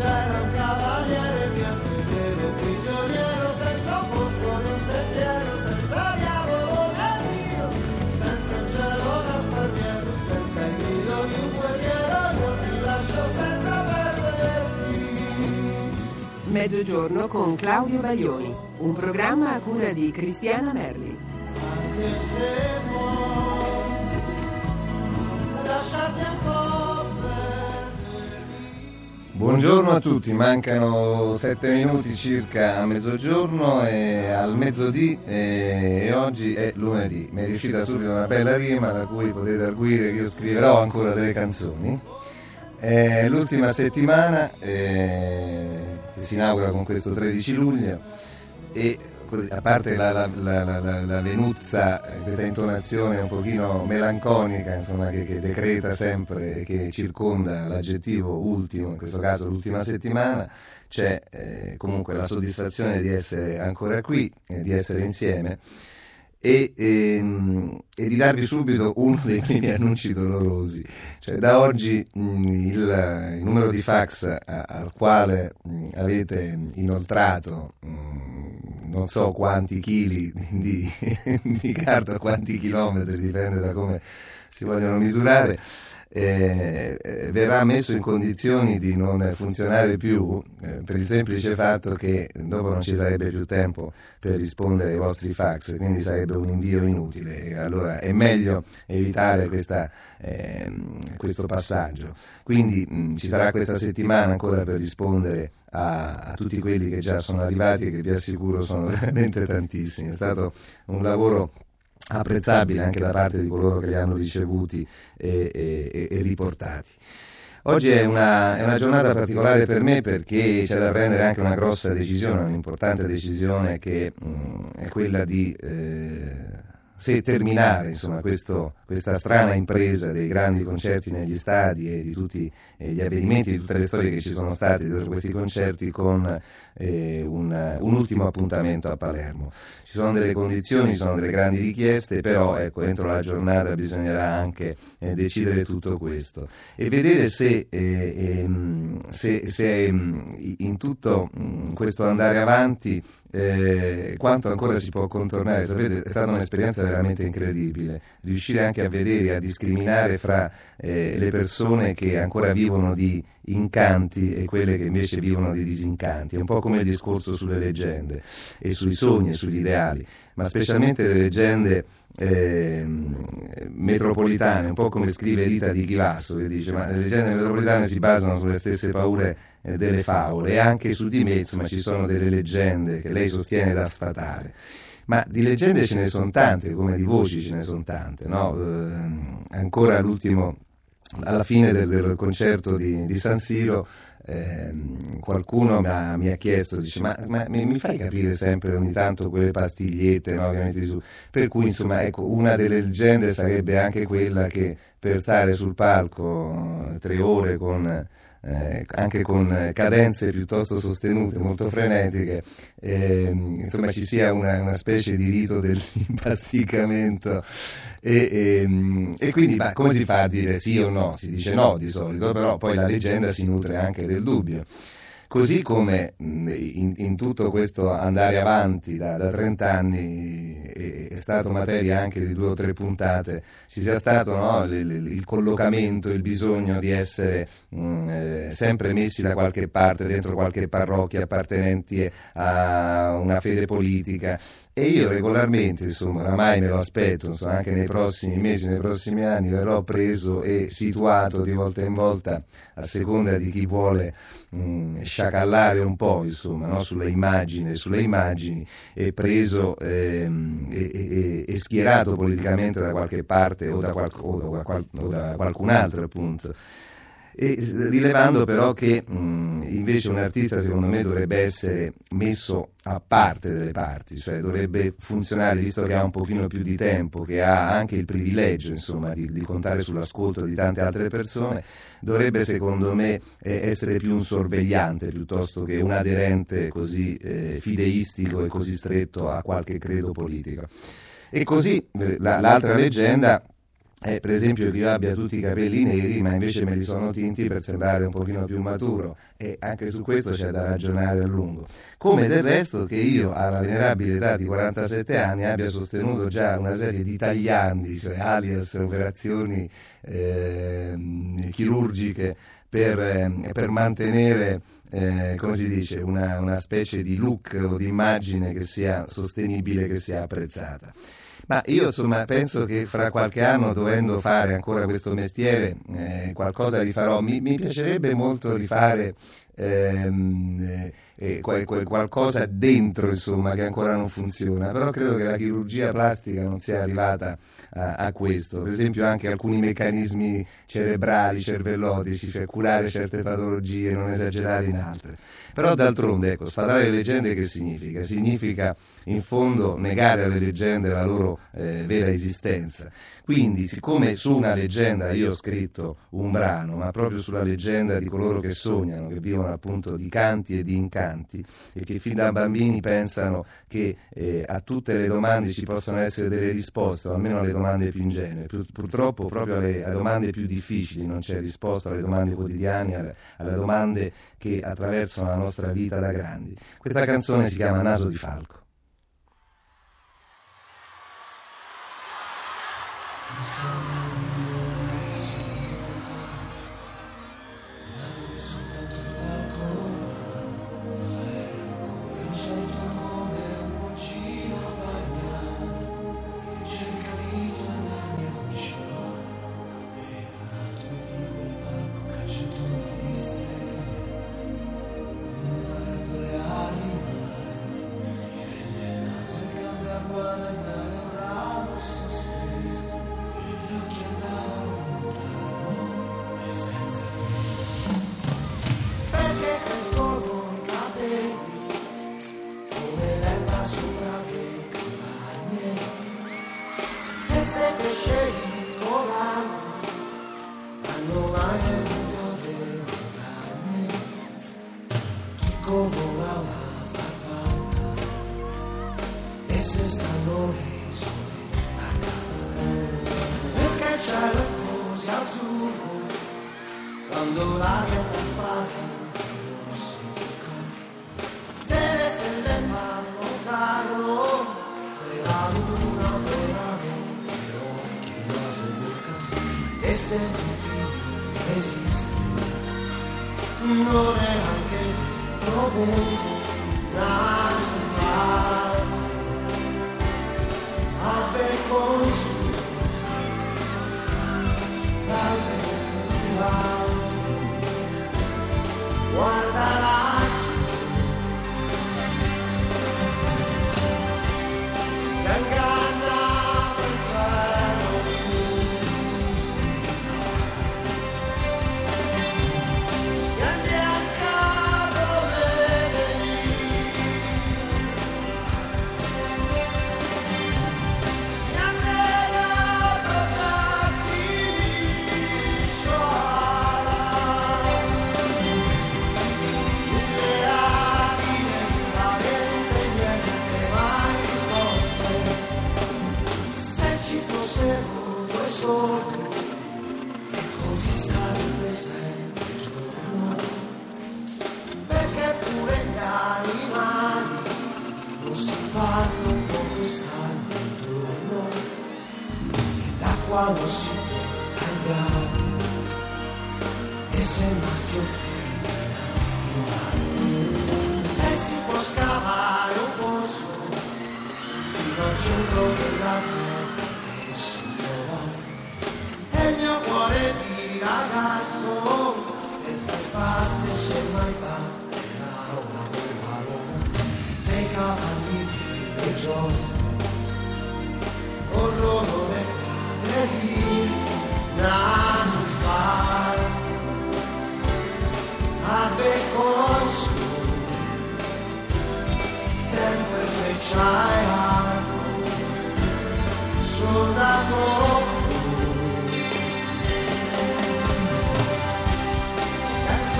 c'era un cavaliere bianco nero, prigioniero senza un posto, non sentiero, senza diavolo né Dio, senza un cielo da sparviero, senza il grido di un guerriero, io ti lascio senza perderti. Mezzogiorno con Claudio Baglioni, un programma a cura di Cristiana Merli. Anche se Buongiorno a tutti, mancano sette minuti circa a mezzogiorno e al mezzodì e, e oggi è lunedì. Mi è riuscita subito una bella rima da cui potete arguire che io scriverò ancora delle canzoni. È l'ultima settimana eh, che si inaugura con questo 13 luglio e così, a parte la, la, la, la- venuzza, eh, questa intonazione un pochino melanconica insomma, che, che decreta sempre e che circonda l'aggettivo ultimo, in questo caso l'ultima settimana, c'è eh, comunque la soddisfazione di essere ancora qui, eh, di essere insieme e, ehm, e di darvi subito uno dei primi annunci dolorosi. Cioè, da oggi mh, il, il numero di fax a- al quale mh, avete inoltrato mh, non so quanti chili di, di carta, quanti chilometri, dipende da come si vogliono misurare. Eh, eh, verrà messo in condizioni di non funzionare più eh, per il semplice fatto che dopo non ci sarebbe più tempo per rispondere ai vostri fax, quindi sarebbe un invio inutile. Allora è meglio evitare questa, ehm, questo passaggio. Quindi mh, ci sarà questa settimana ancora per rispondere a, a tutti quelli che già sono arrivati e che vi assicuro sono veramente tantissimi. È stato un lavoro apprezzabile anche da parte di coloro che li hanno ricevuti e, e- e riportati. Oggi è una, è una giornata particolare per me perché c'è da prendere anche una grossa decisione, un'importante decisione che mh, è quella di eh, se terminare insomma, questo- questa strana impresa dei grandi concerti negli stadi e di tutti eh, gli avvenimenti, di tutte le storie che ci sono state dietro questi concerti con eh, un, un ultimo appuntamento a Palermo. Ci sono delle condizioni, sono delle grandi richieste, però ecco, entro la giornata bisognerà anche eh, decidere tutto questo e vedere se, eh, ehm, se- se, ehm, in tutto mm, questo andare avanti eh, quanto ancora si può contornare. Sapete, è stata un'esperienza veramente incredibile, riuscire anche a vedere, a discriminare fra eh, le persone che ancora vivono di incanti e quelle che invece vivono di disincanti. È un po' come il discorso sulle leggende e sui sogni e sugli ideali, ma specialmente le leggende ehm, metropolitane, un po' come scrive Rita di Chivasso, che dice ma le leggende metropolitane si basano sulle stesse paure eh, delle favole e anche su di me insomma ci sono delle leggende che lei sostiene da sfatare. Ma di leggende ce ne sono tante, come di voci ce ne sono tante, no? Ehm, ancora l'ultimo, alla fine del, del concerto di, di San Siro, ehm, qualcuno mi ha, mi ha chiesto, dice, ma, ma mi, mi fai capire sempre ogni tanto quelle pastigliette no, su? Per cui, insomma, ecco, una delle leggende sarebbe anche quella che per stare sul palco eh, tre ore con... eh, anche con eh, cadenze piuttosto sostenute, molto frenetiche, ehm, insomma ci sia una, una specie di rito dell'impasticamento e, ehm, e quindi ma come si fa a dire sì o no? Si dice no di solito, però poi la leggenda si nutre anche del dubbio. Così come in, in tutto questo andare avanti da, da 30 anni è, è stato materia anche di due o tre puntate, ci sia stato no, il, il- il collocamento, il bisogno di essere mh, eh, sempre messi da qualche parte, dentro qualche parrocchia appartenenti a una fede politica. E io regolarmente, insomma, oramai me lo aspetto, insomma, anche nei prossimi mesi, nei prossimi anni, verrò preso e situato di volta in volta a seconda di chi vuole mh, sciacallare un po', insomma, no? sulle immagini, sulle immagini, e preso ehm, e, e- e schierato politicamente da qualche parte o da, qual- o da qual- o da qualcun altro, appunto. E rilevando però che mh, invece un artista secondo me dovrebbe essere messo a parte delle parti, cioè dovrebbe funzionare, visto che ha un pochino più di tempo, che ha anche il privilegio insomma, di, di contare sull'ascolto di tante altre persone, dovrebbe secondo me eh, essere più un sorvegliante piuttosto che un aderente così eh, fideistico e così stretto a qualche credo politico. E così eh, la- l'altra leggenda è per esempio che io abbia tutti i capelli neri ma invece me li sono tinti per sembrare un pochino più maturo e anche su questo c'è da ragionare a lungo come del resto che io alla venerabile età di 47 anni abbia sostenuto già una serie di tagliandi cioè alias operazioni eh, chirurgiche per, eh, per mantenere eh, come si dice, una, una specie di look o di immagine che sia sostenibile, che sia apprezzata. Ma io insomma penso che fra qualche anno dovendo fare ancora questo mestiere eh, qualcosa rifarò. Mi, mi piacerebbe molto rifare ehm, eh, qualcosa dentro insomma che ancora non funziona, però credo che la chirurgia plastica non sia arrivata a, a questo, per esempio anche alcuni meccanismi cerebrali, cervellotici, cioè curare certe patologie, non esagerare in altre. Però d'altronde, ecco, sfatare le leggende che significa? Significa in fondo negare alle leggende la loro eh, vera esistenza. Quindi, siccome su una leggenda io ho scritto un brano, ma proprio sulla leggenda di coloro che sognano, che vivono appunto di canti e di incanti, ignoranti e che fin da bambini pensano che eh, a tutte le domande ci possono essere delle risposte, o almeno alle domande più ingenue. purtroppo proprio alle, alle domande più difficili non c'è risposta, alle domande quotidiane, alle, alle domande che attraversano la nostra vita da grandi. Questa canzone si chiama Naso di Falco. Someone E se esiste non è anche come una sua a percorso dal becco di là.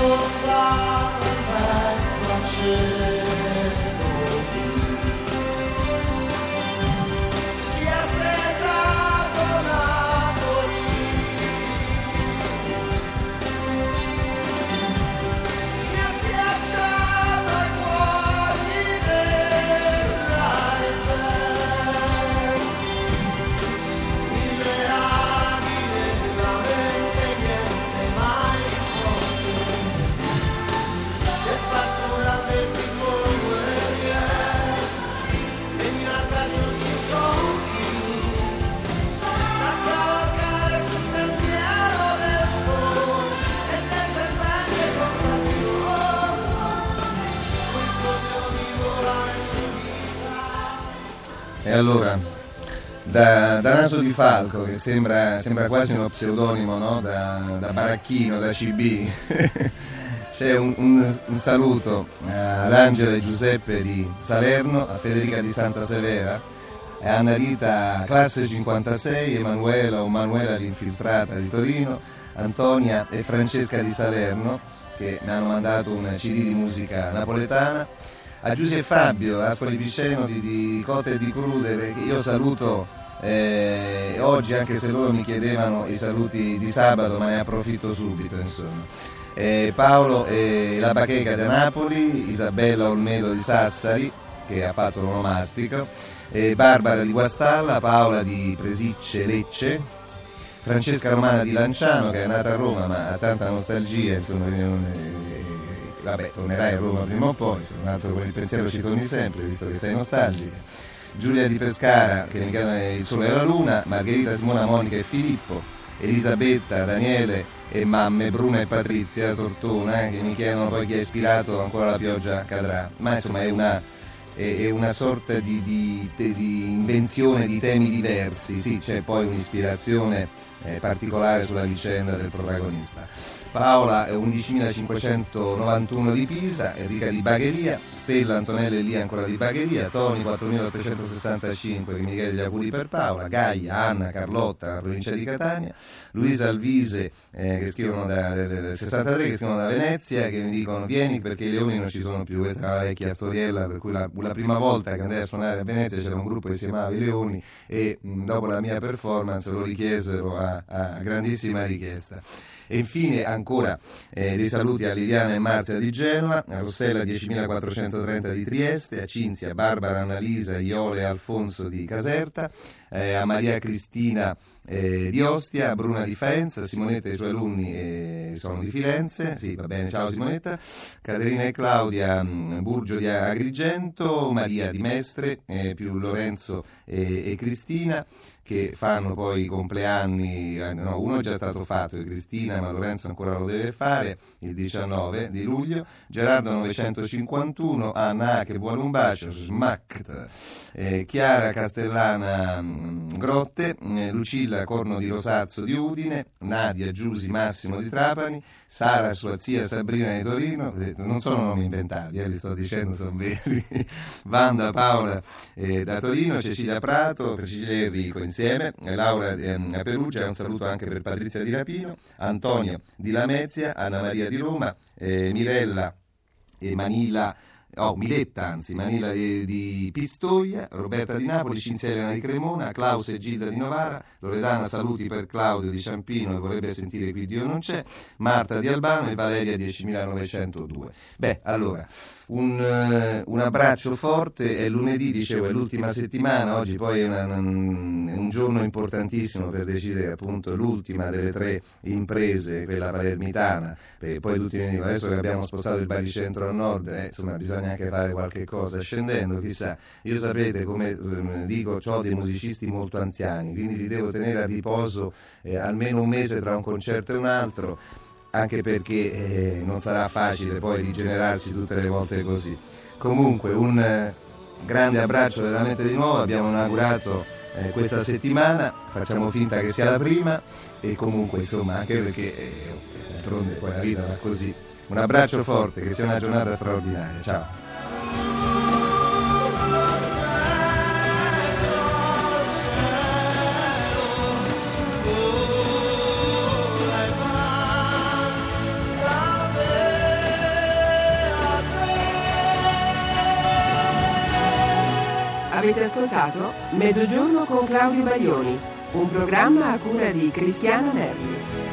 sofra un vento acceso. E allora, da, da Naso di Falco, che sembra, sembra quasi uno pseudonimo, no? da, da Baracchino, da CB, c'è un, un, un saluto ad Angela e Giuseppe di Salerno, a Federica di Santa Severa, a Anna Rita, classe 56, Emanuela o Manuela l'infiltrata di Torino, Antonia e Francesca di Salerno, che mi hanno mandato un CD di musica napoletana, a Giuseppe Fabio, Ascoli Piceno di, di Cotte e di Crude, perché io saluto eh, oggi anche se loro mi chiedevano i saluti di sabato, ma ne approfitto subito insomma. Eh, Paolo e la Bacheca da Napoli, Isabella Olmedo di Sassari, che ha fatto l'onomastico, eh, Barbara di Guastalla, Paola di Presicce Lecce, Francesca Romana di Lanciano che è nata a Roma ma ha tanta nostalgia, insomma, eh, vabbè, tornerai a Roma prima o poi, se un altro con il pensiero ci torni sempre, visto che sei nostalgica. Giulia di Pescara, che mi chiama Il Sole e la Luna, Margherita, Simona, Monica e Filippo, Elisabetta, Daniele e mamme Bruna e Patrizia Tortona, eh, che mi chiedono poi chi ha ispirato ancora la pioggia cadrà. Ma insomma è una, è una sorta di, di, di, invenzione di temi diversi, sì, c'è poi un'ispirazione eh, particolare sulla vicenda del protagonista. Paola 11.591 di Pisa, Enrica di Bagheria, Stella Antonella e Lia ancora di Bagheria, Toni 4.865 che mi chiede gli auguri per Paola, Gaia, Anna, Carlotta, la provincia di Catania, Luisa Alvise eh, che scrivono da, del 63 che scrivono da Venezia che mi dicono vieni perché i leoni non ci sono più, questa è una vecchia storiella per cui la, la prima volta che andai a suonare a Venezia c'era un gruppo che si chiamava I Leoni e mh, dopo la mia performance lo richiesero a, a grandissima richiesta. E infine ancora eh, dei saluti a Liliana e Marzia di Genova, a Rossella 10.430 di Trieste, a Cinzia, Barbara, Annalisa, Iole e Alfonso di Caserta, eh, a Maria Cristina eh, di Ostia, a Bruna di Faenza, Simonetta e i suoi alunni eh, sono di Firenze, sì va bene, ciao Simonetta, Caterina e Claudia mh, Burgio di Agrigento, Maria di Mestre, eh, più Lorenzo e Cristina, che fanno poi i compleanni, eh, no, uno è già stato fatto Cristina, ma Lorenzo ancora lo deve fare, il 19 di luglio, Gerardo 951, Anna che vuole un bacio, Smacht, eh, Chiara Castellana mh, Grotte, eh, Lucilla Corno di Rosazzo di Udine, Nadia Giusi Massimo di Trapani, Sara sua zia Sabrina di Torino, non sono nomi inventati, eh, li sto dicendo, sono veri, Wanda Paola eh, da Torino, Cecilia Prato, Cecilia Enrico insieme insieme, Laura ehm, Perugia, un saluto anche per Patrizia Di Rapino, Antonio di Lamezia, Anna Maria di Roma, eh, Mirella e Manila oh, Miletta, anzi, Manila di, di, Pistoia, Roberta di Napoli, Cinzia Elena di Cremona, Klaus e Gilda di Novara, Loredana saluti per Claudio di Ciampino che vorrebbe sentire qui Dio non c'è, Marta di Albano e Valeria 10.902. Beh, allora, un, uh, un, abbraccio forte, è lunedì, dicevo, è l'ultima settimana, oggi poi è, una, un, giorno importantissimo per decidere appunto l'ultima delle tre imprese, quella palermitana, poi tutti mi dicono adesso che abbiamo spostato il baricentro a nord, eh, insomma bisogna anche fare qualche cosa scendendo, chissà. Io sapete, come eh, dico, ho dei musicisti molto anziani, quindi li devo tenere a riposo eh, almeno un mese tra un concerto e un altro, anche perché eh, non sarà facile poi rigenerarsi tutte le volte così. Comunque, un eh, grande abbraccio veramente di nuovo, abbiamo inaugurato eh, questa settimana, facciamo finta che sia la prima e comunque insomma anche perché eh, d'altronde poi la vita va così. Un abbraccio forte, che sia una giornata straordinaria. Ciao. Avete ascoltato Mezzogiorno con Claudio Baglioni, un programma a cura di Cristiana Merli.